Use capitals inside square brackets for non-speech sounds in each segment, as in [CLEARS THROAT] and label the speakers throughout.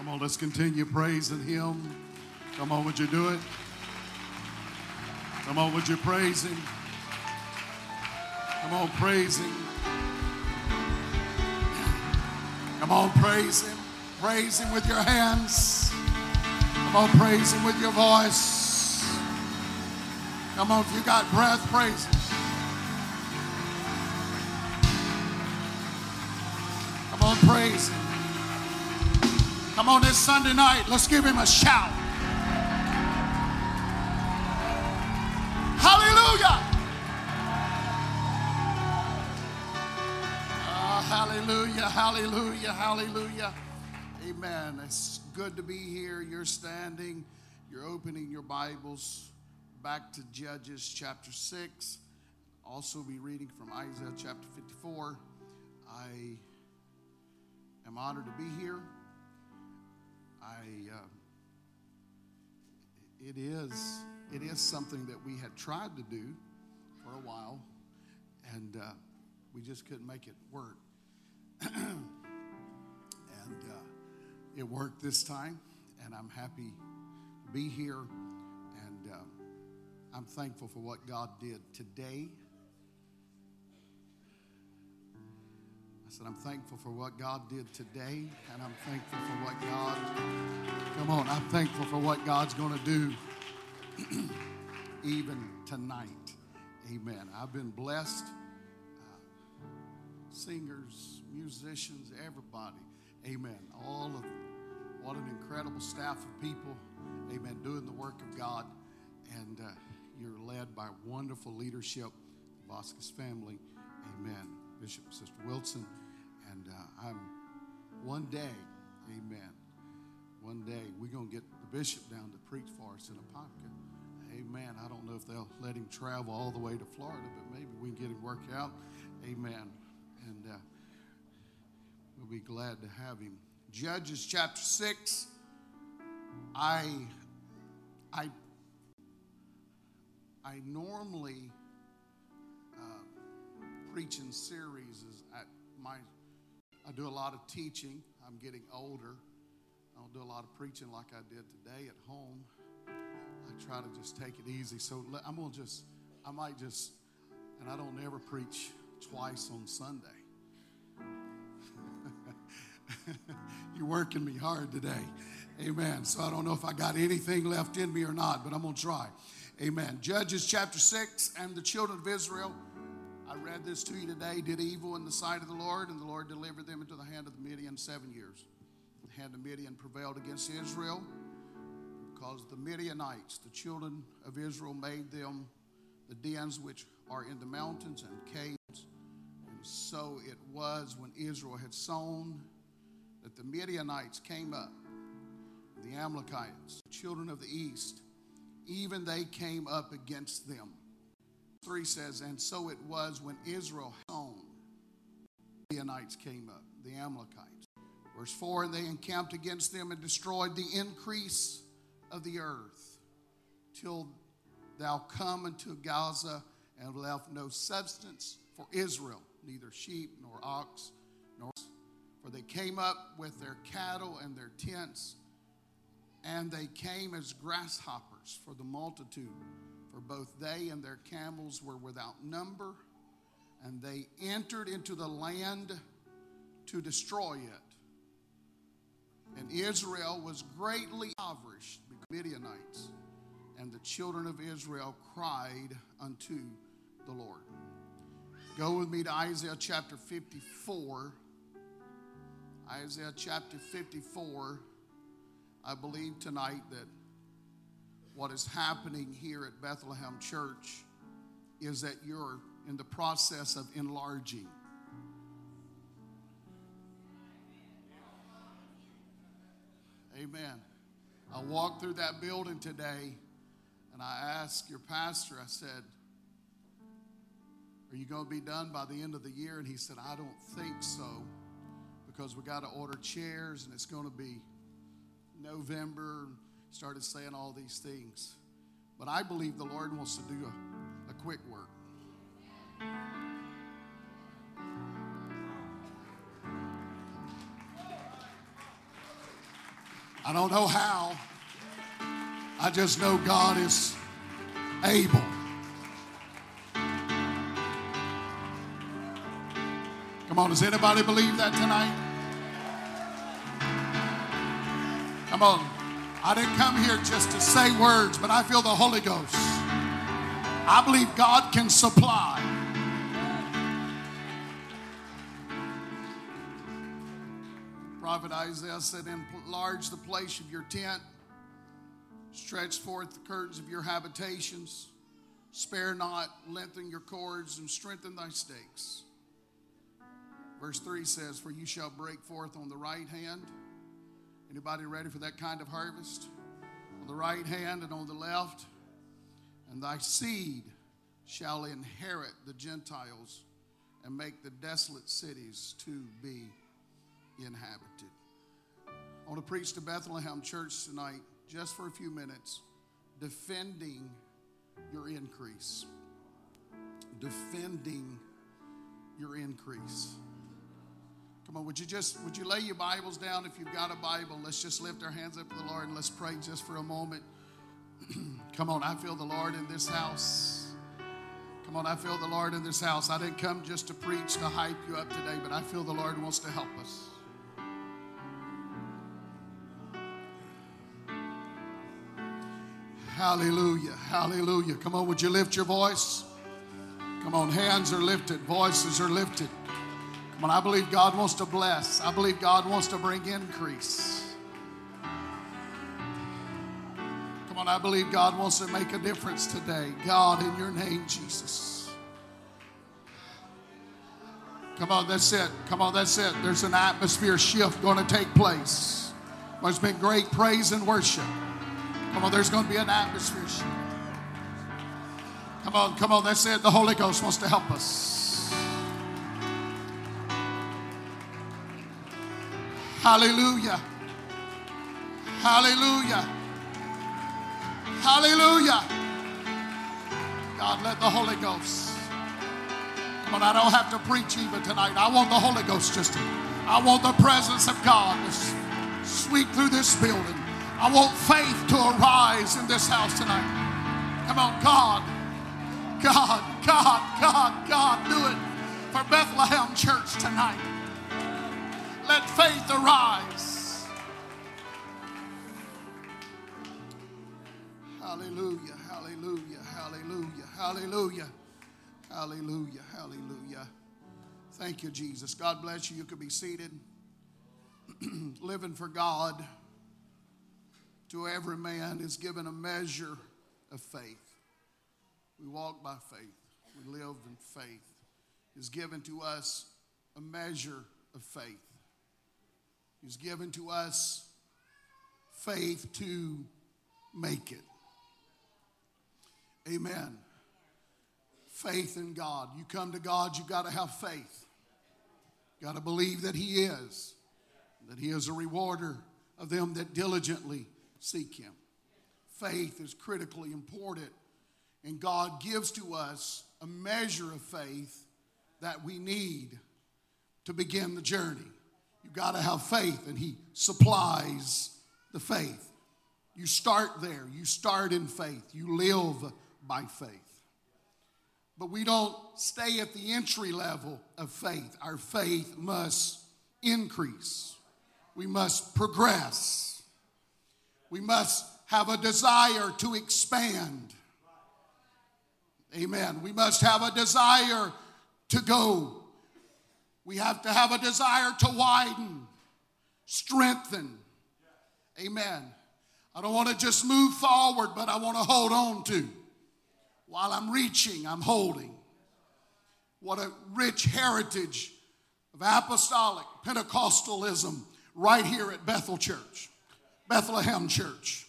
Speaker 1: Come on, let's continue praising Him. Come on, would you do it? Come on, would you praise Him? Come on, praise Him. Come on, praise Him. Praise Him with your hands. Come on, praise Him with your voice. Come on, if you got breath, praise Him. Come on, this Sunday night, let's give Him a shout. Hallelujah. Ah, hallelujah, hallelujah, hallelujah. Amen. It's good to be here. You're standing, you're opening your Bibles back to Judges chapter 6. Also, be reading from Isaiah chapter 54. I am honored to be here. I, uh, it is, it is something that we had tried to do for a while, and uh, we just couldn't make it work. [CLEARS THROAT] and uh, it worked this time, and I'm happy to be here, and uh, I'm thankful for what God did today. I said, I'm thankful for what God did today, and I'm thankful for what God, come on, I'm thankful for what God's going to do [CLEARS THROAT] even tonight. Amen. I've been blessed. Uh, singers, musicians, everybody. Amen. All of them. what an incredible staff of people. Amen. Doing the work of God. And uh, you're led by wonderful leadership, the Vasquez family. Amen. Bishop Sister Wilson. And uh, I'm one day, amen, one day we're going to get the bishop down to preach for us in Apopka. Amen. I don't know if they'll let him travel all the way to Florida, but maybe we can get him worked out. Amen. And uh, we'll be glad to have him. Judges chapter 6. I, I, I normally preach in series at my I do a lot of teaching. I'm getting older. I don't do a lot of preaching like I did today at home. I try to just take it easy. So I'm going to just, I might just, and I don't ever preach twice on Sunday. [LAUGHS] You're working me hard today. Amen. So I don't know if I got anything left in me or not, but I'm going to try. Amen. Judges chapter 6 and the children of Israel I read this to you today, did evil in the sight of the Lord, and the Lord delivered them into the hand of the Midian seven years. The hand of Midian prevailed against Israel because the Midianites, the children of Israel, made them the dens which are in the mountains and caves. And so it was when Israel had sown that the Midianites came up, the Amalekites, the children of the east, even they came up against them 3 says, And so it was when Israel sown, the Midianites came up, the Amalekites. Verse 4 And they encamped against them and destroyed the increase of the earth, till thou come unto Gaza and left no substance for Israel, neither sheep nor ox, nor for they came up with their cattle and their tents, and they came as grasshoppers for the multitude for both they and their camels were without number, and they entered into the land to destroy it. And Israel was greatly impoverished because Midianites, and the children of Israel cried unto the Lord. Go with me to Isaiah chapter 54. Isaiah chapter 54. I believe tonight that what is happening here at Bethlehem Church is that you're in the process of enlarging. Amen. I walked through that building today and I asked your pastor, I said, Are you going to be done by the end of the year? And he said, I don't think so because we got to order chairs and it's going to be November started saying all these things. But I believe the Lord wants to do a, a quick work. I don't know how. I just know God is able. Come on, does anybody believe that tonight? Come on. I didn't come here just to say words, but I feel the Holy Ghost. I believe God can supply. Prophet Isaiah said, Enlarge the place of your tent, stretch forth the curtains of your habitations, spare not, lengthen your cords, and strengthen thy stakes. Verse 3 says, For you shall break forth on the right hand. Anybody ready for that kind of harvest? On the right hand and on the left. And thy seed shall inherit the Gentiles and make the desolate cities to be inhabited. I want to preach to Bethlehem Church tonight, just for a few minutes, defending your increase. Defending your increase. Come on, would you just would you lay your Bibles down if you've got a Bible? Let's just lift our hands up to the Lord and let's pray just for a moment. [CLEARS THROAT] Come on, I feel the Lord in this house. Come on, I feel the Lord in this house. I didn't come just to preach to hype you up today, but I feel the Lord wants to help us. Hallelujah. Hallelujah. Come on, would you lift your voice? Come on, hands are lifted, voices are lifted. On, I believe God wants to bless. I believe God wants to bring increase. Come on, I believe God wants to make a difference today. God, in your name, Jesus. Come on, that's it. Come on, that's it. There's an atmosphere shift going to take place. There's been great praise and worship. Come on, there's going to be an atmosphere shift. Come on, come on, that's it. The Holy Ghost wants to help us. Hallelujah. Hallelujah. Hallelujah. God, let the Holy Ghost. Come on, I don't have to preach even tonight. I want the Holy Ghost just to. I want the presence of God to sweep through this building. I want faith to arise in this house tonight. Come on, God. God, God, God, God, do it for Bethlehem Church tonight. Let faith arise. Hallelujah, hallelujah, hallelujah, hallelujah, hallelujah, hallelujah. Thank you, Jesus. God bless you. You could be seated. [CLEARS THROAT] Living for God to every man is given a measure of faith. We walk by faith, we live in faith. Is given to us a measure of faith. He's given to us faith to make it. Amen. Faith in God. You come to God, you've got to have faith. Got to believe that He is, that He is a rewarder of them that diligently seek Him. Faith is critically important, and God gives to us a measure of faith that we need to begin the journey. You got to have faith, and He supplies the faith. You start there. You start in faith. You live by faith. But we don't stay at the entry level of faith. Our faith must increase, we must progress, we must have a desire to expand. Amen. We must have a desire to go we have to have a desire to widen, strengthen. Amen. I don't want to just move forward, but I want to hold on to. While I'm reaching, I'm holding. What a rich heritage of apostolic Pentecostalism right here at Bethel Church, Bethlehem Church.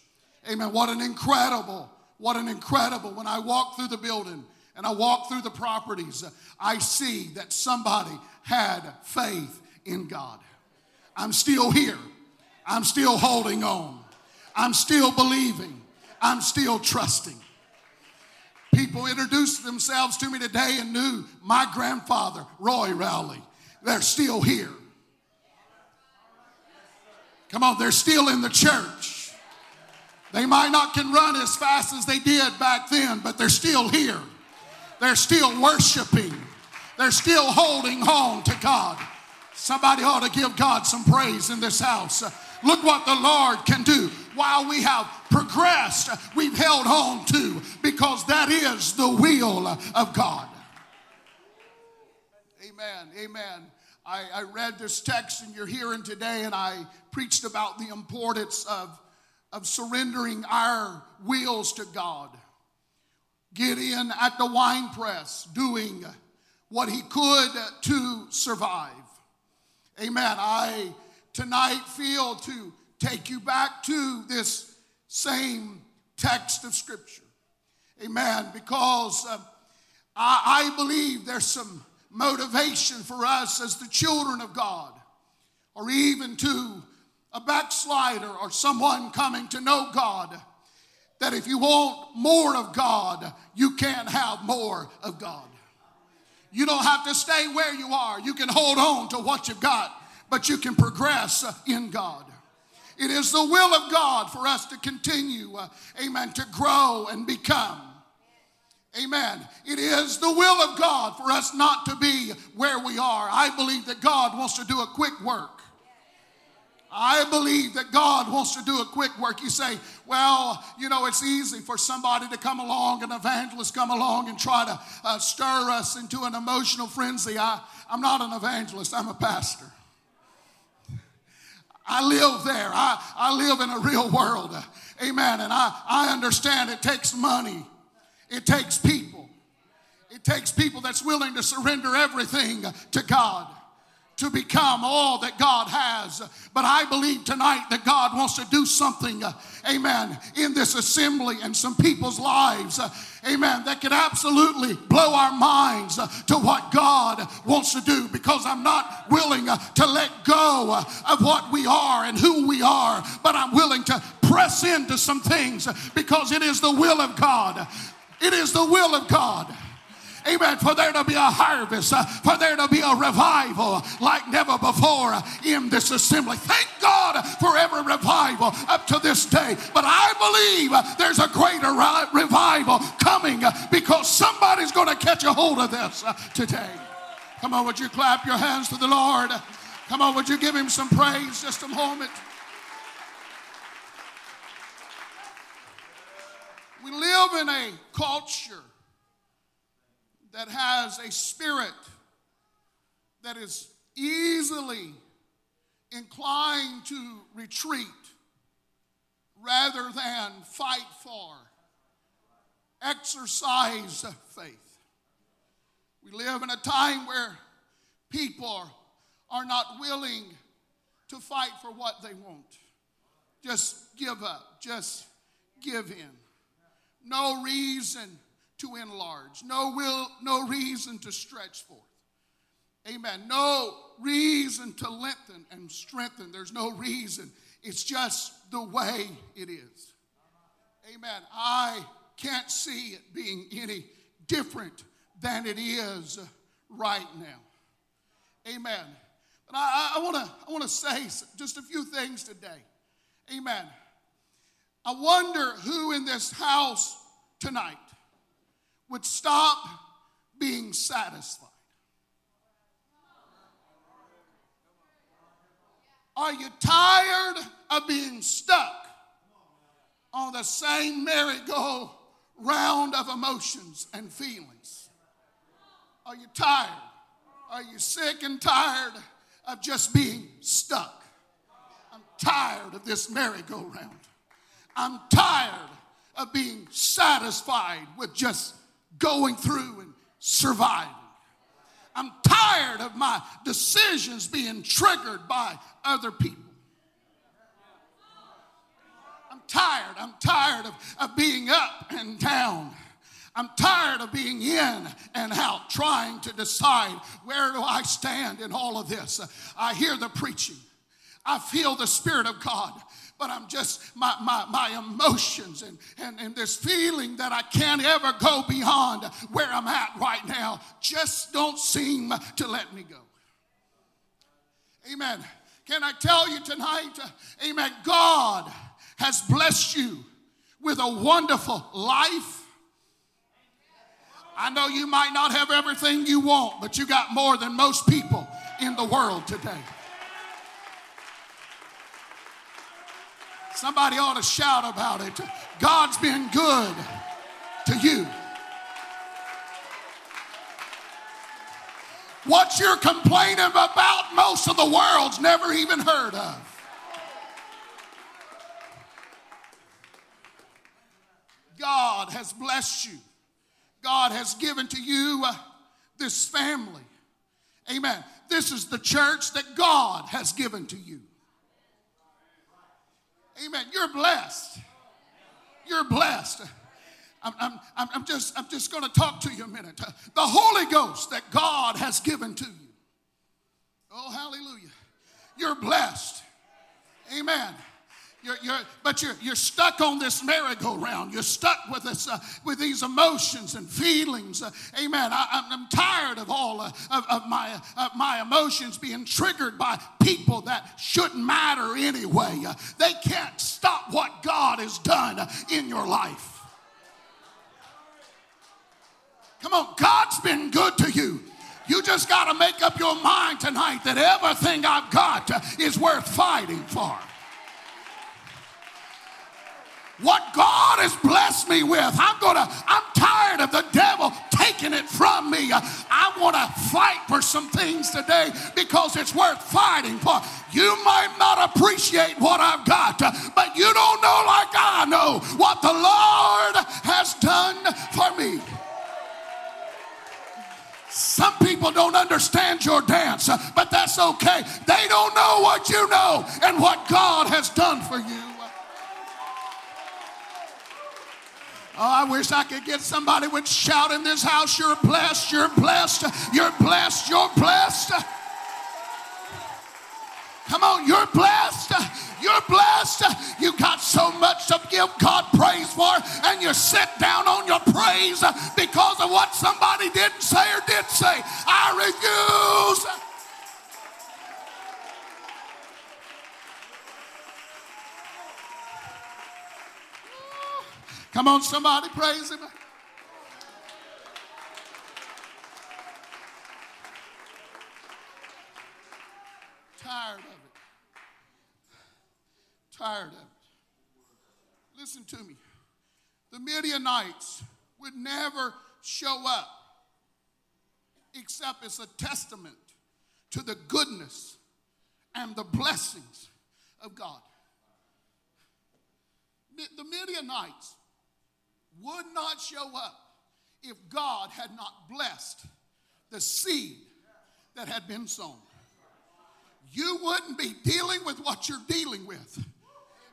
Speaker 1: Amen. What an incredible, what an incredible, when I walk through the building and I walk through the properties, I see that somebody had faith in God. I'm still here. I'm still holding on. I'm still believing. I'm still trusting. People introduced themselves to me today and knew my grandfather, Roy Rowley. They're still here. Come on, they're still in the church. They might not can run as fast as they did back then, but they're still here. They're still worshiping. They're still holding on to God. Somebody ought to give God some praise in this house. Look what the Lord can do. While we have progressed, we've held on to because that is the will of God. Amen. Amen. I, I read this text and you're hearing today, and I preached about the importance of, of surrendering our wills to God. Gideon at the wine press doing what he could to survive. Amen. I tonight feel to take you back to this same text of Scripture. Amen. Because uh, I, I believe there's some motivation for us as the children of God, or even to a backslider or someone coming to know God, that if you want more of God, you can't have more of God. You don't have to stay where you are. You can hold on to what you've got, but you can progress in God. It is the will of God for us to continue, uh, amen, to grow and become. Amen. It is the will of God for us not to be where we are. I believe that God wants to do a quick work. I believe that God wants to do a quick work. You say, well, you know, it's easy for somebody to come along, an evangelist come along and try to uh, stir us into an emotional frenzy. I, I'm not an evangelist, I'm a pastor. I live there. I, I live in a real world. Amen. And I, I understand it takes money, it takes people. It takes people that's willing to surrender everything to God to become all that God has. But I believe tonight that God wants to do something, uh, amen, in this assembly and some people's lives, uh, amen, that could absolutely blow our minds uh, to what God wants to do because I'm not willing to let go of what we are and who we are, but I'm willing to press into some things because it is the will of God. It is the will of God Amen. For there to be a harvest, uh, for there to be a revival like never before in this assembly. Thank God for every revival up to this day. But I believe uh, there's a greater revival coming uh, because somebody's going to catch a hold of this today. Come on, would you clap your hands to the Lord? Come on, would you give him some praise just a moment? We live in a culture that has a spirit that is easily inclined to retreat rather than fight for, exercise faith. We live in a time where people are not willing to fight for what they want. Just give up, just give in. No reason to enlarge, no will, no reason to stretch forth. Amen. No reason to lengthen and strengthen. There's no reason. It's just the way it is. Amen. I can't see it being any different than it is right now. Amen. But I, I want to I want to say just a few things today. Amen. I wonder who in this house tonight would stop being satisfied. Are you tired of being stuck on the same merry-go-round of emotions and feelings? Are you tired? Are you sick and tired of just being stuck? I'm tired of this merry-go-round. I'm tired of being satisfied with just going through and surviving. I'm tired of my decisions being triggered by other people. I'm tired. I'm tired of, of being up and down. I'm tired of being in and out, trying to decide where do I stand in all of this. I hear the preaching. I feel the Spirit of God but I'm just, my, my, my emotions and, and, and this feeling that I can't ever go beyond where I'm at right now just don't seem to let me go. Amen. Can I tell you tonight, amen, God has blessed you with a wonderful life. I know you might not have everything you want, but you got more than most people in the world today. Somebody ought to shout about it. God's been good to you. What you're complaining about, most of the world's never even heard of. God has blessed you. God has given to you uh, this family. Amen. This is the church that God has given to you. Amen. You're blessed. You're blessed. I'm, I'm, I'm just, I'm just going to talk to you a minute. The Holy Ghost that God has given to you. Oh, hallelujah. You're blessed. Amen. You're, you're, but you're, you're stuck on this merry-go-round. You're stuck with, this, uh, with these emotions and feelings. Uh, amen. I, am tired of all uh, of, of, my, my emotions being triggered by people that shouldn't matter anyway. Uh, they can't stop what God has done in your life. Come on, God's been good to you. You just got to make up your mind tonight that everything I've got is worth fighting for. What God has blessed me with, I'm gonna, I'm tired of the devil taking it from me. I want to fight for some things today because it's worth fighting for. You might not appreciate what I've got, but you don't know like I know what the Lord has done for me. Some people don't understand your dance, but that's okay. They don't know what you know and what God has done for you. Oh, I wish I could get somebody would shout in this house, You're blessed, you're blessed, you're blessed, you're blessed. Come on, you're blessed. You're blessed. You got so much to give God praise for, and you sit down on your praise because of what somebody didn't say or did say. I refuse. Come on, somebody praise him. Tired of it. Tired of it. Listen to me. The Midianites would never show up except as a testament to the goodness and the blessings of God. The Midianites would not show up if God had not blessed the seed that had been sown. You wouldn't be dealing with what you're dealing with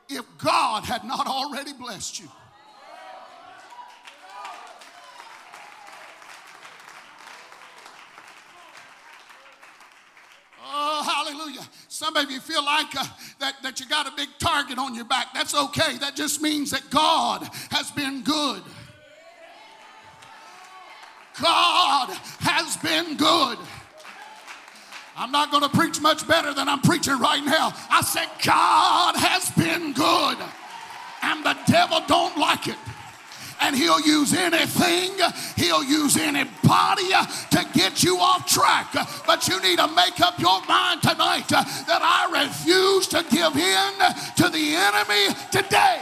Speaker 1: if God had not already blessed you. Oh, hallelujah. Some of you feel like uh, that, that you got a big target on your back. That's okay. That just means that God has been good. God has been good. I'm not going to preach much better than I'm preaching right now. I said, God has been good, and the devil don't like it and he'll use anything, he'll use anybody uh, to get you off track. But you need to make up your mind tonight uh, that I refuse to give in to the enemy today.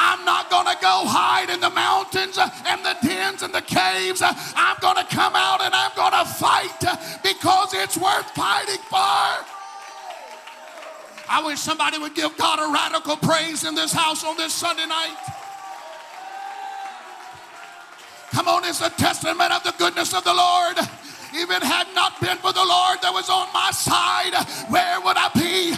Speaker 1: I'm not going to go hide in the mountains uh, and the dens and the caves. I'm going to come out and I'm going to fight because it's worth fighting for. I wish somebody would give God a radical praise in this house on this Sunday night. Come on, it's a testament of the goodness of the Lord. If it had not been for the Lord that was on my side, where would I be?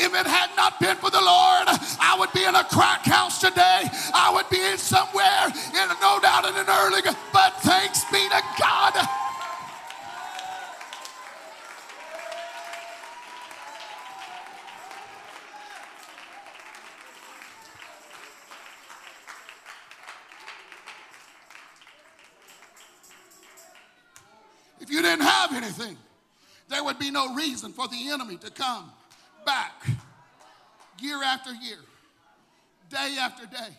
Speaker 1: If it had not been for the Lord, I would be in a crack house today. I would be in somewhere, in no doubt in an early, but thanks be to God. Didn't have anything, there would be no reason for the enemy to come back year after year, day after day,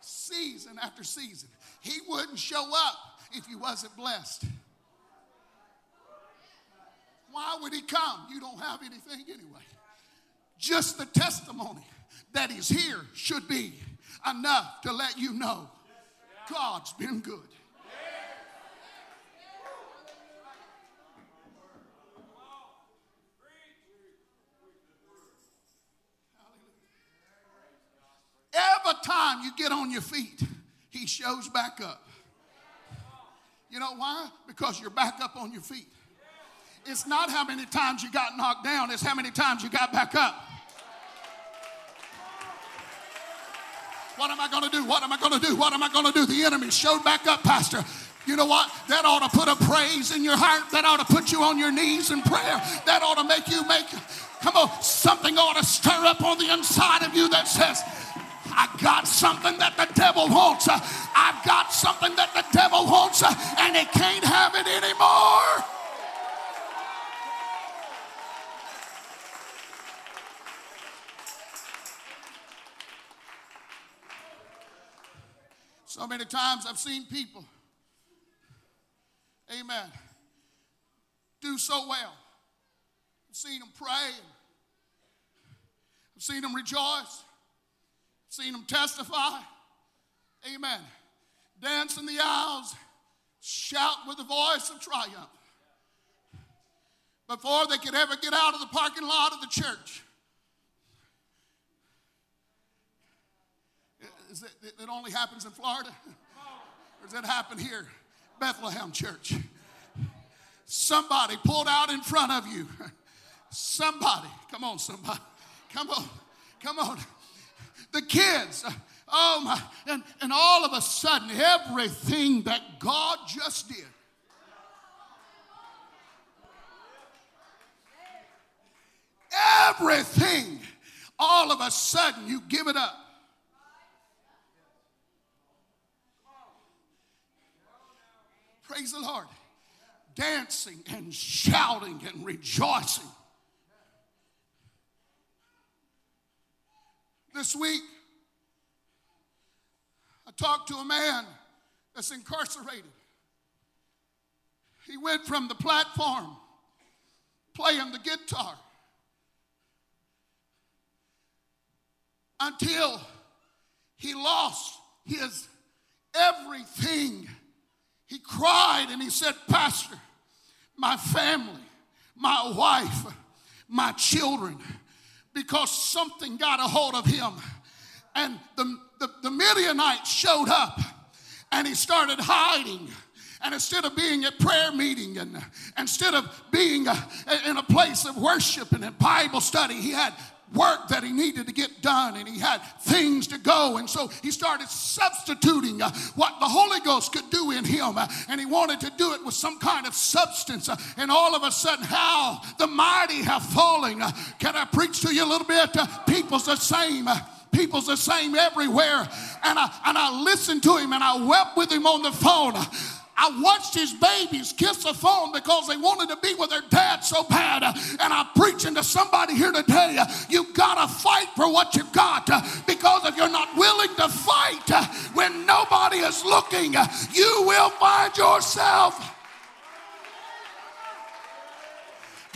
Speaker 1: season after season. He wouldn't show up if he wasn't blessed. Why would he come? You don't have anything anyway. Just the testimony that he's here should be enough to let you know God's been good. Every time you get on your feet, he shows back up. You know why? Because you're back up on your feet. It's not how many times you got knocked down, it's how many times you got back up. What am I going to do? What am I going to do? What am I going to do? The enemy showed back up, Pastor. You know what? That ought to put a praise in your heart. That ought to put you on your knees in prayer. That ought to make you make, come on, something ought to stir up on the inside of you that says, I got something that the devil wants. I've got something that the devil wants, and he can't have it anymore. So many times I've seen people, amen, do so well. I've seen them pray, I've seen them rejoice, seen them testify, amen, dance in the aisles, shout with the voice of triumph. Before they could ever get out of the parking lot of the church, Is it, it only happens in Florida? Or does that happen here? Bethlehem Church. Somebody pulled out in front of you. Somebody, come on, somebody, come on, come on. The kids, oh my, and, and all of a sudden, everything that God just did. Everything, all of a sudden, you give it up. Praise the Lord. Dancing and shouting and rejoicing. This week, I talked to a man that's incarcerated. He went from the platform playing the guitar until he lost his everything he cried and he said, Pastor, my family, my wife, my children, because something got a hold of him. And the, the, the Midianites showed up and he started hiding. And instead of being at prayer meeting and instead of being uh, in a place of worship and a Bible study, he had work that he needed to get done and he had things to go. And so he started substituting uh, what the Holy Ghost could do in him. Uh, and he wanted to do it with some kind of substance. Uh, and all of a sudden, how the mighty have fallen. Can I preach to you a little bit? People's the same. People's the same everywhere. And I, and I listened to him and I wept with him on the phone. I watched his babies kiss the phone because they wanted to be with their dad so bad. And I'm preaching to somebody here today. You gotta fight for what you've got because if you're not willing to fight when nobody is looking, you will find yourself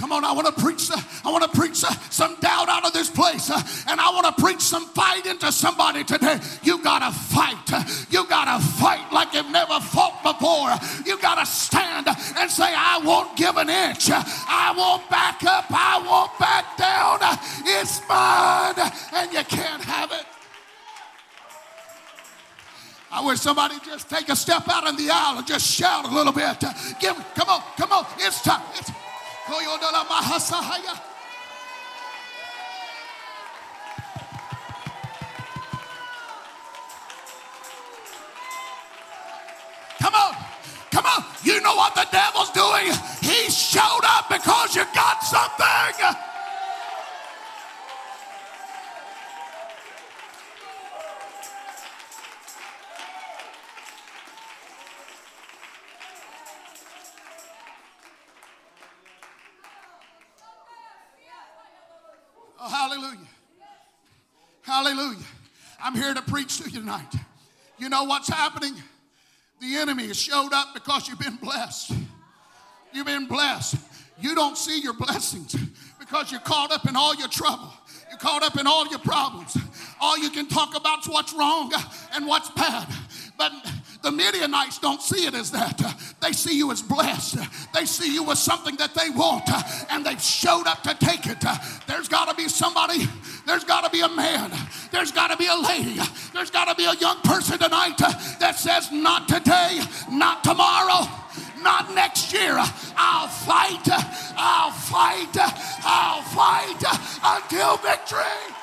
Speaker 1: Come on, I want to preach. Uh, I want to preach uh, some doubt out of this place, uh, and I want to preach some fight into somebody today. You gotta fight. You gotta fight like you've never fought before. You gotta stand and say, "I won't give an inch. I won't back up. I won't back down. It's mine, and you can't have it." I wish somebody just take a step out in the aisle and just shout a little bit. Give, come on, come on, it's time. It's, Come on, come on. You know what the devil's doing? He showed tonight. You know what's happening? The enemy has showed up because you've been blessed. You've been blessed. You don't see your blessings because you're caught up in all your trouble. You're caught up in all your problems. All you can talk about is what's wrong and what's bad. But the Midianites don't see it as that. They see you as blessed. They see you as something that they want, and they've showed up to take it. There's got to be somebody, there's got to be a man, there's got to be a lady, there's got to be a young person tonight that says, Not today, not tomorrow, not next year. I'll fight, I'll fight, I'll fight until victory.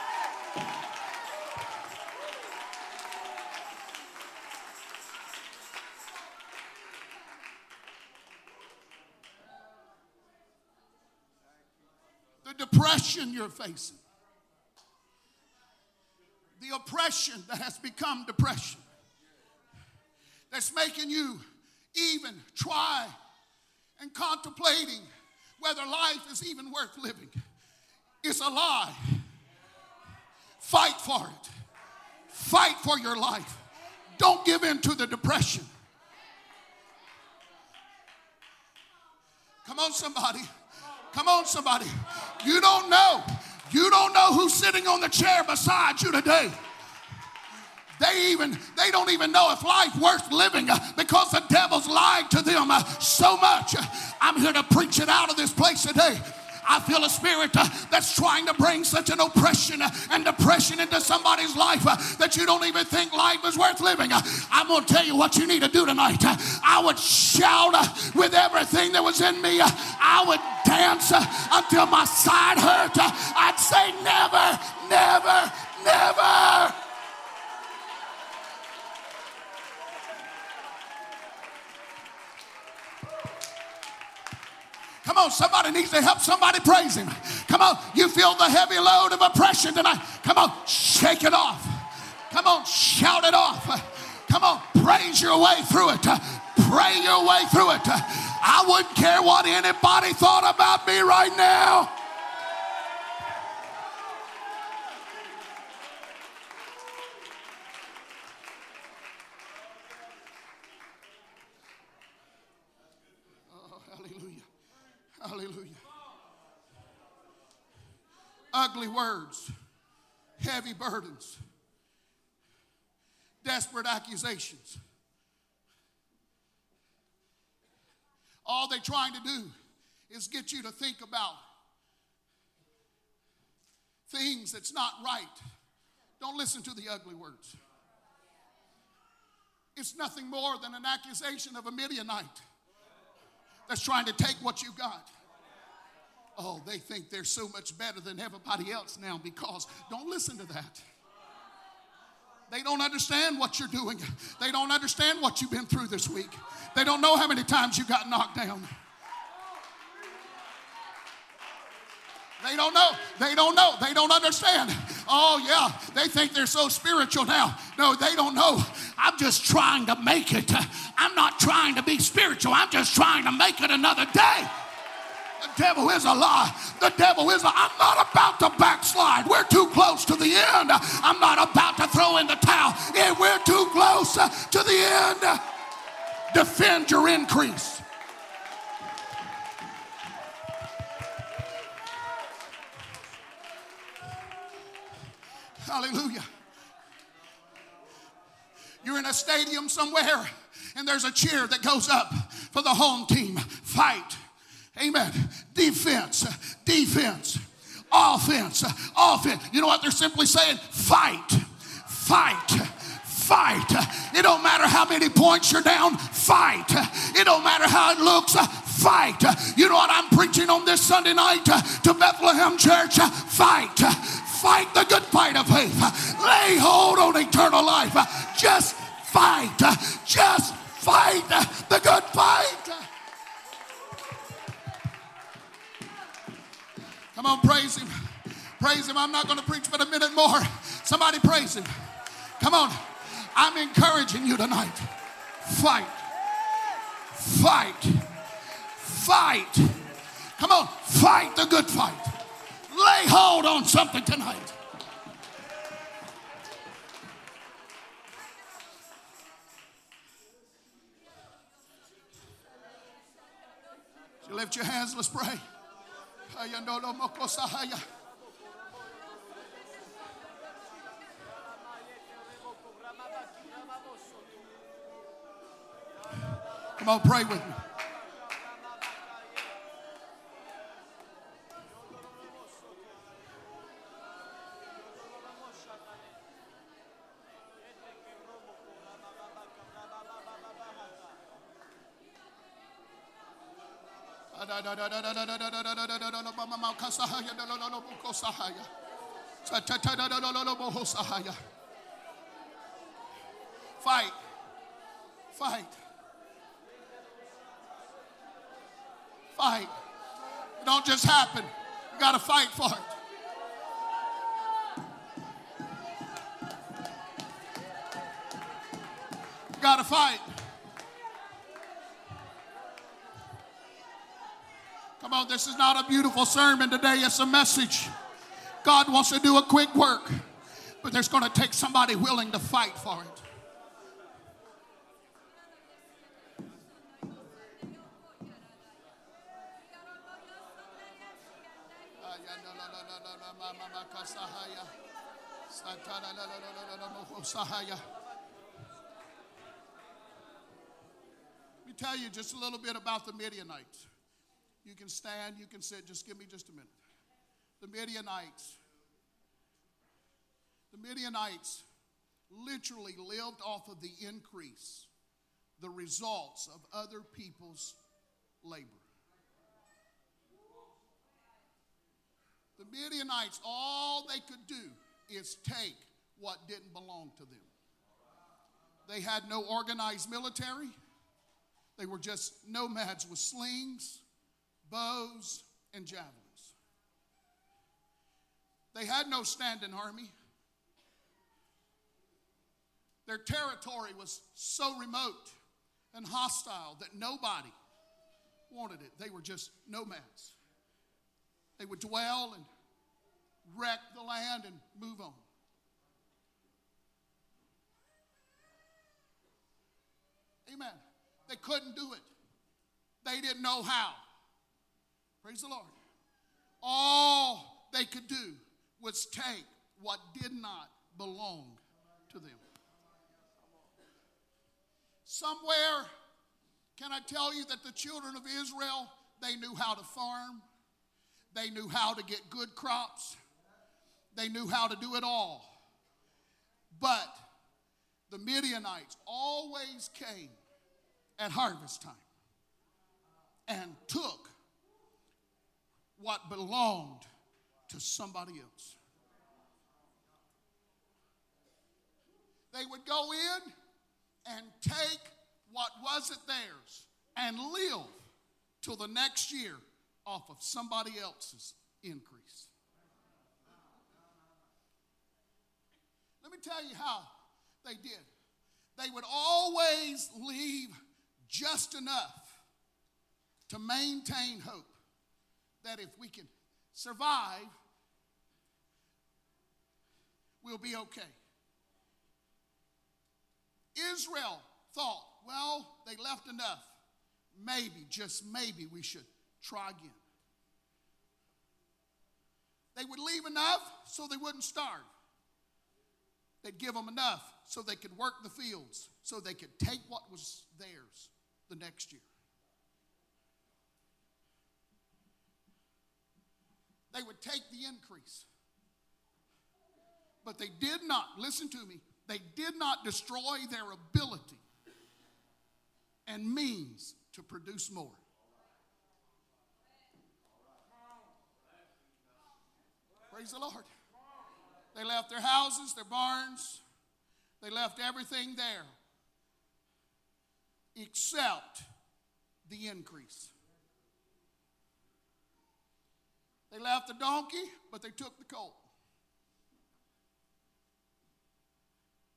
Speaker 1: Depression you're facing, the oppression that has become depression, that's making you even try and contemplating whether life is even worth living, is a lie. Fight for it. Fight for your life. Don't give in to the depression. Come on, somebody. Come on, somebody. You don't know. You don't know who's sitting on the chair beside you today. They even they don't even know if life worth living uh, because the devil's lied to them uh, so much. I'm here to preach it out of this place today. I feel a spirit uh, that's trying to bring such an oppression uh, and depression into somebody's life uh, that you don't even think life is worth living. I'm going to tell you what you need to do tonight. I would shout with everything that was in me. I would dance until my side hurt. I'd say, never, never, never. Come on, somebody needs to help somebody praise him. Come on, you feel the heavy load of oppression tonight. Come on, shake it off. Come on, shout it off. Come on, praise your way through it. Pray your way through it. I wouldn't care what anybody thought about me right now. Hallelujah. Ugly words, heavy burdens, desperate accusations. All they're trying to do is get you to think about things that's not right. Don't listen to the ugly words. It's nothing more than an accusation of a Midianite that's trying to take what you got. Oh, they think they're so much better than everybody else now because don't listen to that. They don't understand what you're doing. They don't understand what you've been through this week. They don't know how many times you got knocked down. They don't know. They don't know. They don't understand. Oh, yeah. They think they're so spiritual now. No, they don't know. I'm just trying to make it. I'm not trying to be spiritual. I'm just trying to make it another day. The devil is a lie. The devil is a. I'm not about to backslide. We're too close to the end. I'm not about to throw in the towel. Yeah, we're too close to the end. Defend your increase. Hallelujah. You're in a stadium somewhere and there's a cheer that goes up for the home team. Fight. Amen. Defense. Defense. Offense. Offense. You know what they're simply saying? Fight. Fight. Fight. It don't matter how many points you're down. Fight. It don't matter how it looks. Fight. You know what I'm preaching on this Sunday night to Bethlehem Church? Fight fight the good fight of faith. Lay hold on eternal life. Just fight. Just fight the good fight. Come on, praise him. Praise him. I'm not going to preach but a minute more. Somebody praise him. Come on. I'm encouraging you tonight. Fight. Fight. Fight. Come on. Fight the good fight. Lay hold on something tonight. You lift your hands, let's pray. Come on, pray with me. Fight. Fight. Fight. It don't just happen. You got to fight for it. Got to fight. Come on, this is not a beautiful sermon today, it's a message. God wants to do a quick work, but there's going to take somebody willing to fight for it. Let me tell you just a little bit about the Midianites. You can stand, you can sit, just give me just a minute. The Midianites. The Midianites literally lived off of the increase, the results of other people's labor. The Midianites, all they could do is take what didn't belong to them. They had no organized military. They were just nomads with slings, bows, and javelins. They had no standing army. Their territory was so remote and hostile that nobody wanted it. They were just nomads. They would dwell and wreck the land and move on. Amen. They couldn't do it, they didn't know how. Praise the Lord. All they could do was take what did not belong to them. Somewhere, can I tell you that the children of Israel, they knew how to farm, they knew how to get good crops, they knew how to do it all. But the Midianites always came at harvest time and took what belonged to somebody else. They would go in and take what wasn't theirs and live till the next year off of somebody else's increase. Let me tell you how they did. They would always leave just enough to maintain hope that if we can survive, we'll be okay. Israel thought, well, they left enough. Maybe, just maybe, we should try again. They would leave enough so they wouldn't starve. They'd give them enough so they could work the fields, so they could take what was theirs the next year. They would take the increase. But they did not, listen to me, they did not destroy their ability and means to produce more. Praise the Lord. They left their houses, their barns, they left everything there except the increase. They left the donkey, but they took the colt.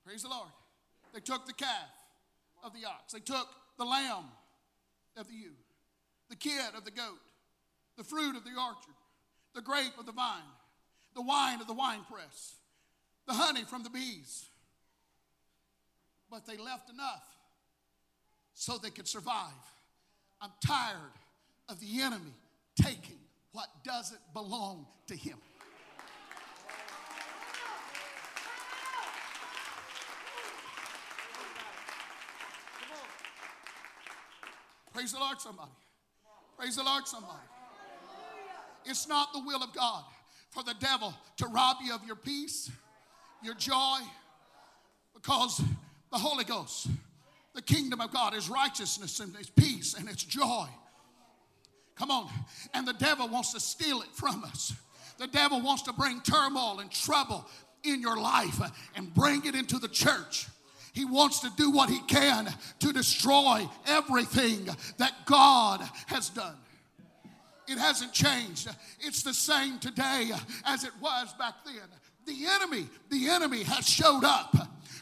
Speaker 1: Praise the Lord. They took the calf of the ox. They took the lamb of the ewe, the kid of the goat, the fruit of the orchard, the grape of the vine, the wine of the winepress, the honey from the bees. But they left enough so they could survive. I'm tired of the enemy taking what doesn't belong to him. Praise the Lord, somebody. Praise the Lord, somebody. It's not the will of God for the devil to rob you of your peace, your joy, because the Holy Ghost, the kingdom of God, is righteousness and it's peace and it's joy. Come on. And the devil wants to steal it from us. The devil wants to bring turmoil and trouble in your life and bring it into the church. He wants to do what he can to destroy everything that God has done. It hasn't changed. It's the same today as it was back then. The enemy, the enemy has showed up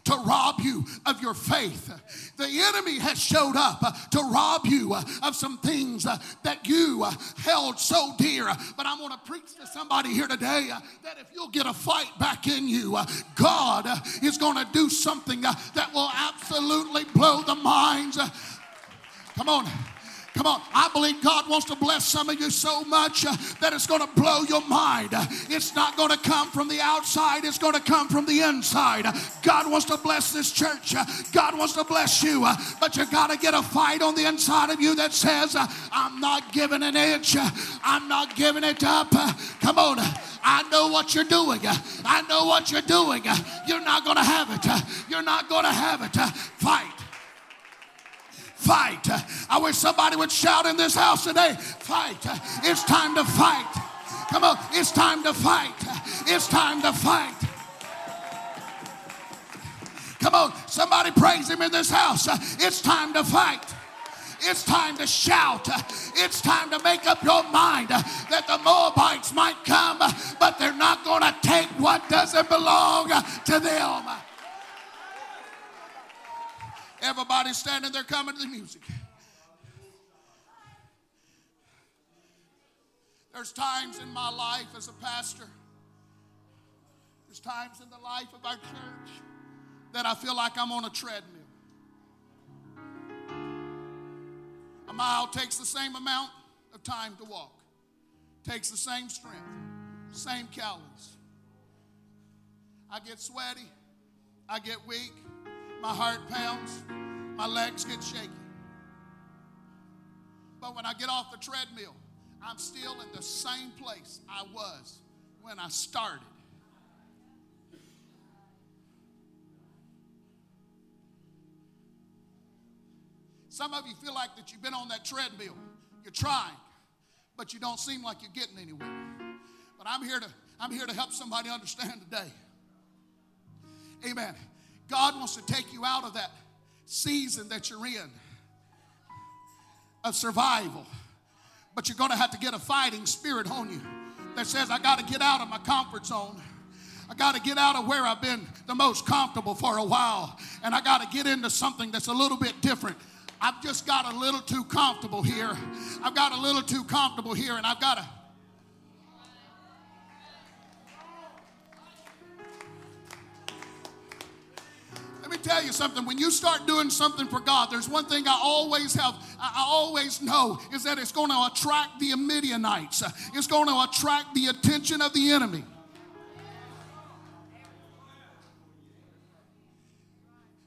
Speaker 1: to rob you of your faith. The enemy has showed up uh, to rob you uh, of some things uh, that you held so dear. But I'm going to preach to somebody here today that if you'll get a fight back in you, God is going to do something that will absolutely blow the minds. Come on. Come on, I believe God wants to bless some of you so much uh, that it's going to blow your mind. It's not going to come from the outside, it's going to come from the inside. God wants to bless this church. God wants to bless you, but you got to get a fight on the inside of you that says, uh, I'm not giving an inch, I'm not giving it up. Come on. I know what you're doing. I know what you're doing. You're not going to have it. You're not going to have it. Fight fight. I wish somebody would shout in this house today fight. It's time to fight. Come on, it's time to fight. It's time to fight. Come on, somebody praise him in this house. It's time to fight. It's time to shout. It's time to make up your mind that the Moabites might come, but they're not going to take what doesn't belong to them. Everybody's standing there coming to the music. There's times in my life as a pastor, there's times in the life of our church that I feel like I'm on a treadmill. A mile takes the same amount of time to walk, takes the same strength, same calories. I get sweaty, I get weak, my heart pounds, my legs get shaky. But when I get off the treadmill, I'm still in the same place I was when I started. Some of you feel like that you've been on that treadmill. You're trying, but you don't seem like you're getting anywhere. But I'm here to I'm here to help somebody understand today. Amen. God wants to take you out of that season that you're in of survival. But you're going to have to get a fighting spirit on you that says, I got to get out of my comfort zone. I got to get out of where I've been the most comfortable for a while. And I got to get into something that's a little bit different. I've just got a little too comfortable here. I've got a little too comfortable here, and I've got to Let me tell you something. When you start doing something for God, there's one thing I always have, I always know is that it's going to attract the Midianites, it's going to attract the attention of the enemy.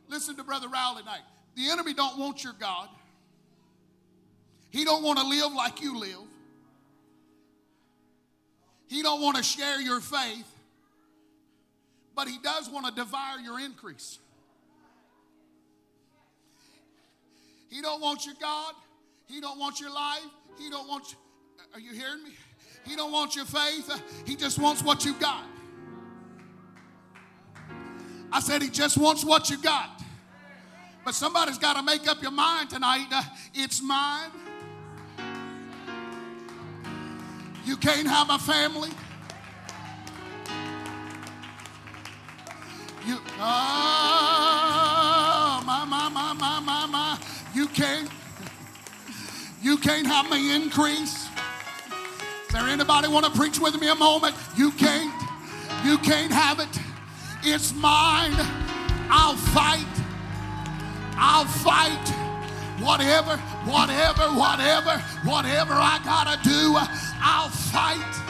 Speaker 1: Listen to Brother Rowley tonight. The enemy don't want your God. He don't want to live like you live. He don't want to share your faith, but he does want to devour your increase. He don't want your God. He don't want your life. He don't want. Are you hearing me? He don't want your faith. He just wants what you got. I said he just wants what you got. But somebody's got to make up your mind tonight. Uh, it's mine. You can't have a family. You, oh, can't. You can't have me increase. Is there anybody want to preach with me a moment? You can't. You can't have it. It's mine. I'll fight. I'll fight. Whatever, whatever, whatever, whatever I gotta do, I'll fight.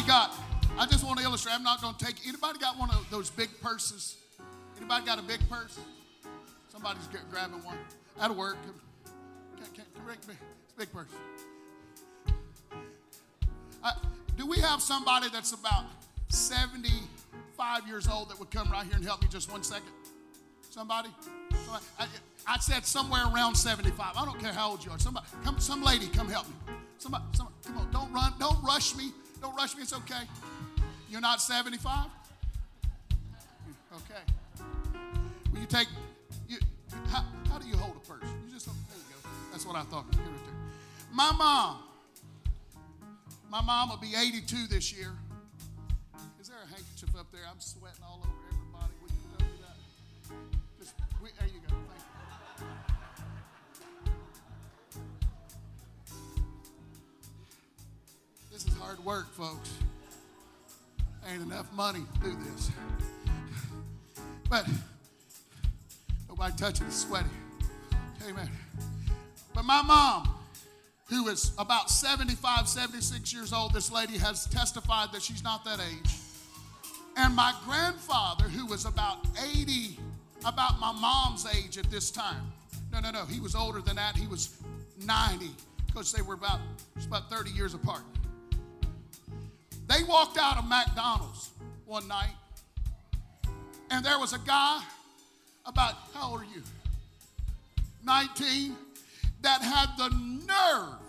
Speaker 1: Anybody got, I just want to illustrate, I'm not going to take, anybody got one of those big purses? Anybody got a big purse? Somebody's grabbing one. That'll work. Can, can, can Rick be, it's a big purse. Uh, do we have somebody that's about 75 years old that would come right here and help me just one second? Somebody? Somebody- I, I said somewhere around 75. I don't care how old you are. Somebody, come, some lady, come help me. Somebody, somebody, come on, don't run, don't rush me. Don't rush me, it's okay. You're not 75? Hmm, okay. Will you take, you, how, how do you hold a purse? You just, there you go. That's what I thought. It. My mom, my mom will be 82 this year. Is there a handkerchief up there? I'm sweating all over hard work, folks. Ain't enough money to do this. But nobody touching is sweaty. Amen. But my mom, who is about 75, 76 years old, this lady has testified that she's not that age. And my grandfather, who was about 80, about my mom's age at this time. No, no, no. He was older than that. He was 90 because they were about, about 30 years apart. They walked out of McDonald's one night, and there was a guy about, how old are you? 19, that had the nerve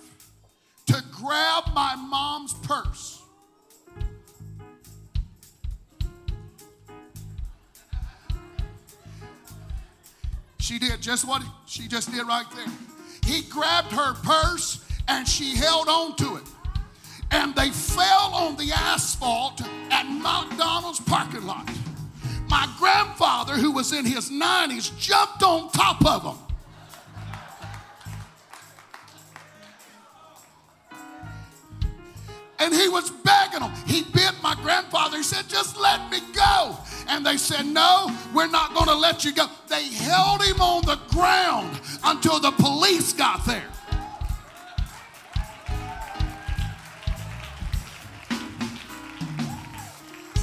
Speaker 1: to grab my mom's purse. She did just what she just did right there. He grabbed her purse and she held on to it. And they fell on the asphalt at McDonald's parking lot. My grandfather, who was in his 90s, jumped on top of them. And he was begging them. He bit my grandfather. He said, Just let me go. And they said, No, we're not going to let you go. They held him on the ground until the police got there.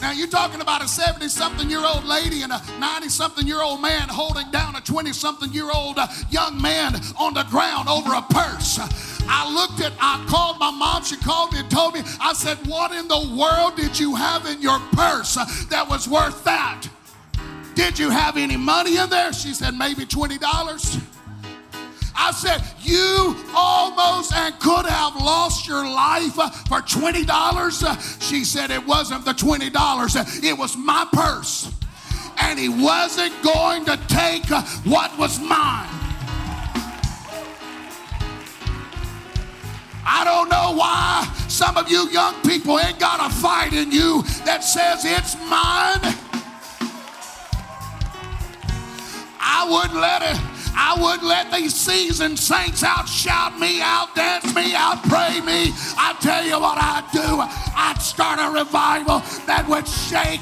Speaker 1: Now, you're talking about a 70 something year old lady and a 90 something year old man holding down a 20 something year old uh, young man on the ground over a purse. I looked at, I called my mom. She called me and told me, I said, What in the world did you have in your purse uh, that was worth that? Did you have any money in there? She said, Maybe $20. I said, You almost and could have lost your life uh, for $20. Uh, She said, It wasn't the $20, Uh, it was my purse. And he wasn't going to take what was mine. I don't know why some of you young people ain't got a fight in you that says it's mine. I wouldn't let it. I wouldn't let these seasoned saints outshout me, outdance me, outpray me. I tell you what I'd do. I'd start a revival that would shake.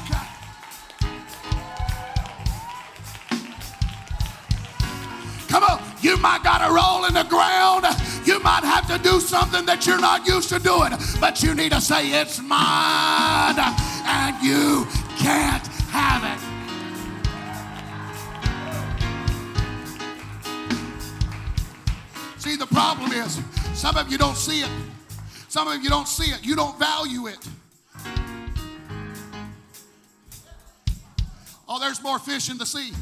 Speaker 1: Come on, you might got to roll in the ground. You might have to do something that you're not used to doing, but you need to say, It's mine, and you can't have it. See, the problem is some of you don't see it. Some of you don't see it. You don't value it. Oh, there's more fish in the sea.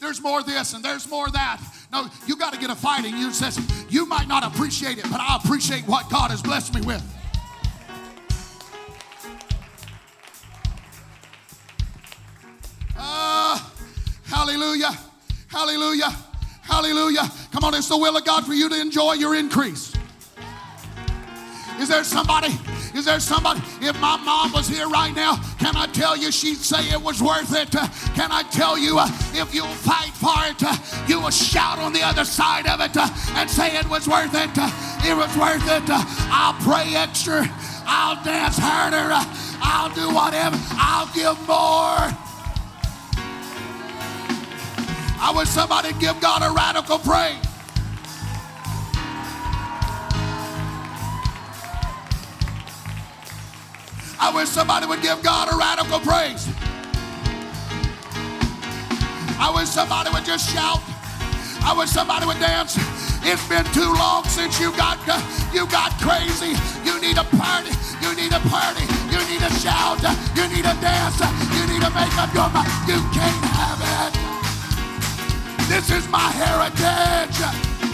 Speaker 1: there's more this and there's more that. No, you got to get a fighting. You says, you might not appreciate it, but I appreciate what God has blessed me with. Uh, hallelujah. Hallelujah. Hallelujah. Come on, it's the will of God for you to enjoy your increase. Is there somebody? Is there somebody? If my mom was here right now, can I tell you she'd say it was worth it? Can I tell you uh, if you'll fight for it, uh, you will shout on the other side of it and say it was worth it? It was worth it. I'll pray extra. I'll dance harder. I'll do whatever. I'll give more. I wish somebody give God a radical praise. I wish somebody would give God a radical praise. I wish somebody would just shout. I wish somebody would dance. It's been too long since you got you got crazy. You need a party. You need a party. You need a shout. You need a dance. You need to make up your mind. You can't have it. This is my heritage.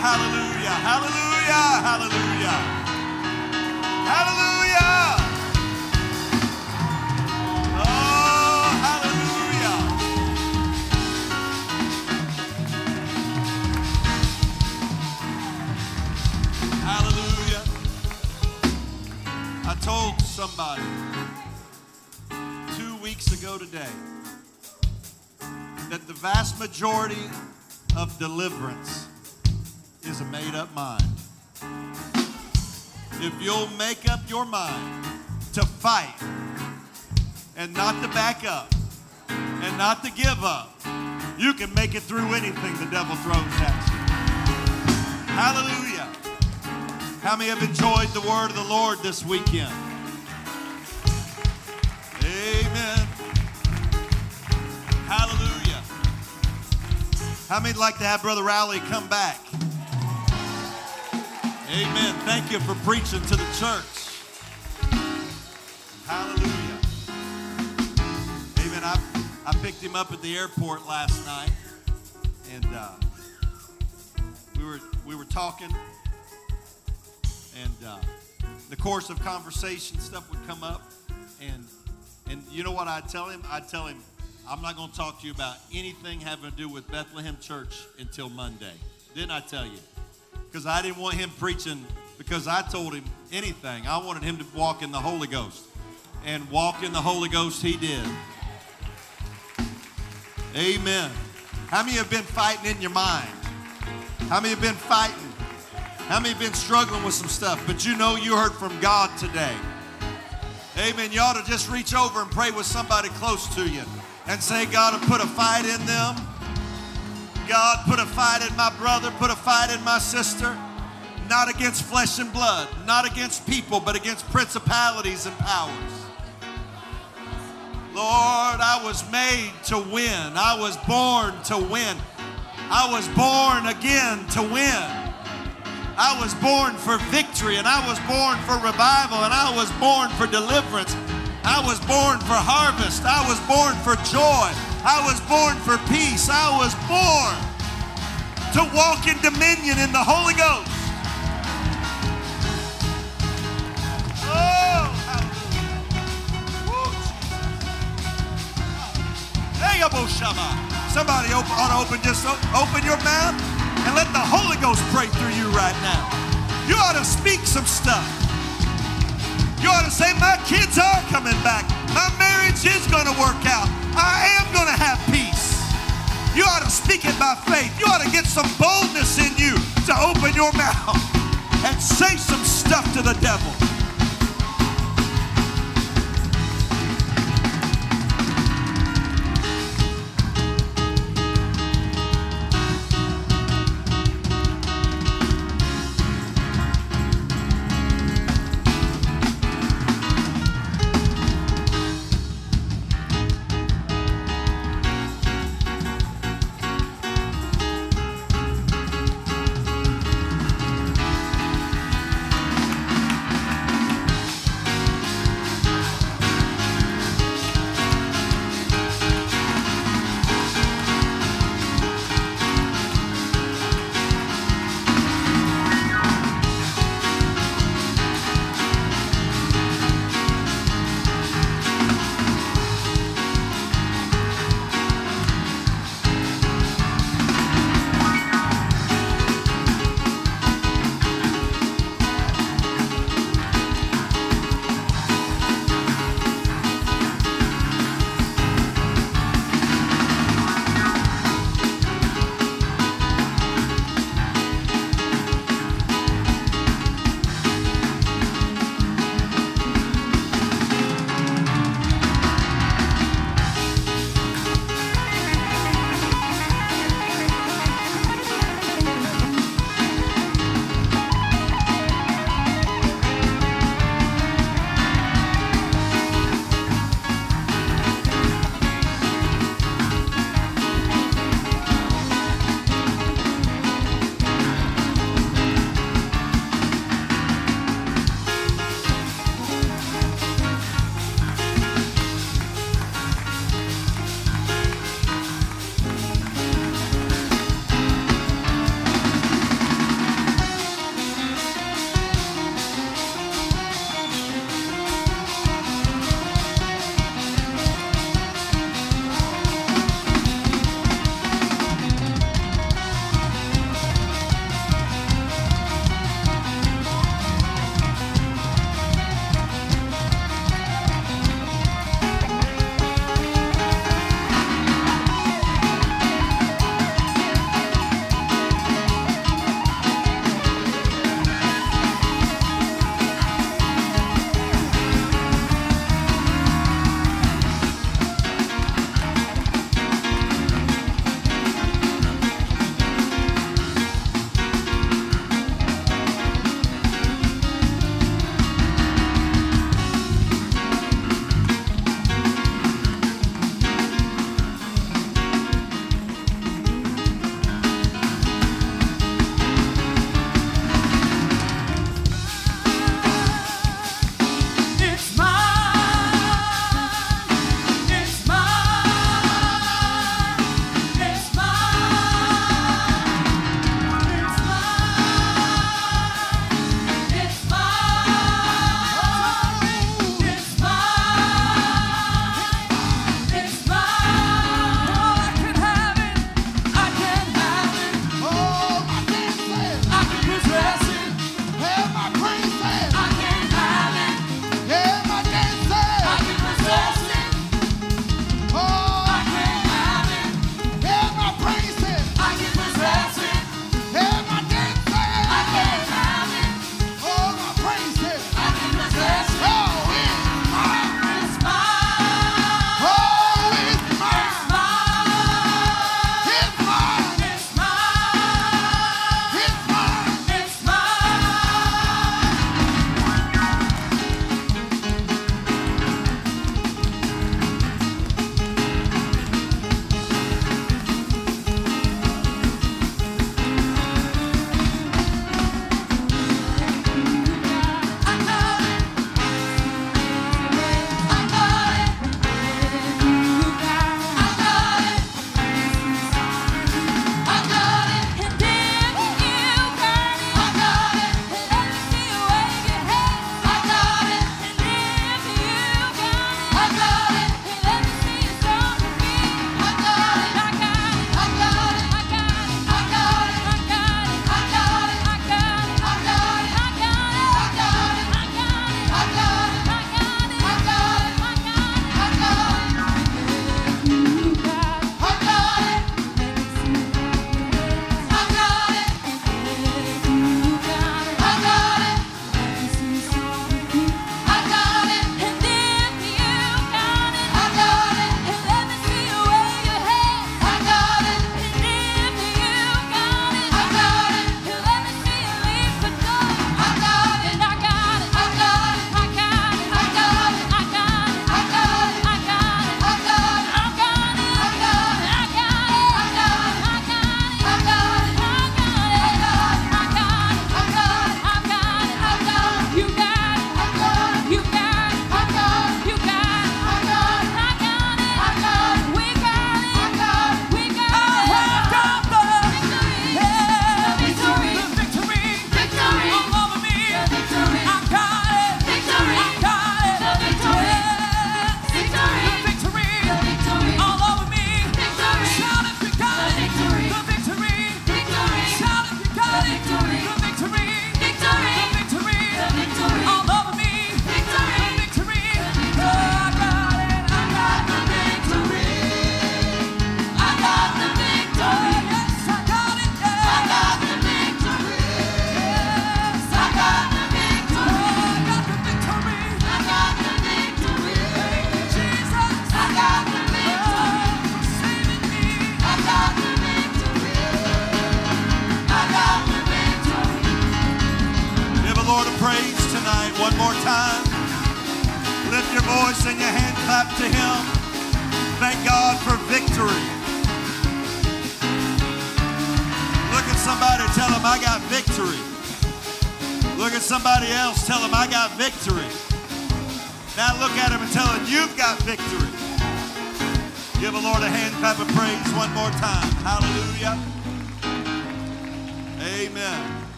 Speaker 2: Hallelujah, hallelujah, hallelujah, hallelujah. Oh, hallelujah. Hallelujah. I told somebody two weeks ago today that the vast majority of deliverance is a made up mind. If you'll make up your mind to fight and not to back up and not to give up, you can make it through anything the devil throws at you. Hallelujah. How many have enjoyed the word of the Lord this weekend? Amen. Hallelujah. How many would like to have Brother Rowley come back? Amen. Thank you for preaching to the church. Hallelujah. Amen. I, I picked him up at the airport last night, and uh, we were we were talking, and uh, the course of conversation stuff would come up, and and you know what I'd tell him? I'd tell him, I'm not going to talk to you about anything having to do with Bethlehem Church until Monday. Didn't I tell you? Because I didn't want him preaching because I told him anything. I wanted him to walk in the Holy Ghost. And walk in the Holy Ghost he did. Amen. How many have been fighting in your mind? How many have been fighting? How many been struggling with some stuff, but you know you heard from God today? Amen. You ought to just reach over and pray with somebody close to you and say, God, put a fight in them. God, put a fight in my brother, put a fight in my sister. Not against flesh and blood, not against people, but against principalities and powers. Lord, I was made to win. I was born to win. I was born again to win. I was born for victory, and I was born for revival, and I was born for deliverance. I was born for harvest. I was born for joy. I was born for peace. I was born to walk in dominion in the Holy Ghost. Oh. Somebody open, ought to open, just open your mouth and let the Holy Ghost pray through you right now. You ought to speak some stuff. You ought to say, My kids are coming back. My marriage is going to work out. I am going to have peace. You ought to speak it by faith. You ought to get some boldness in you to open your mouth and say some stuff to the devil.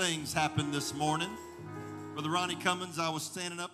Speaker 2: things happened this morning. Brother Ronnie Cummins, I was standing up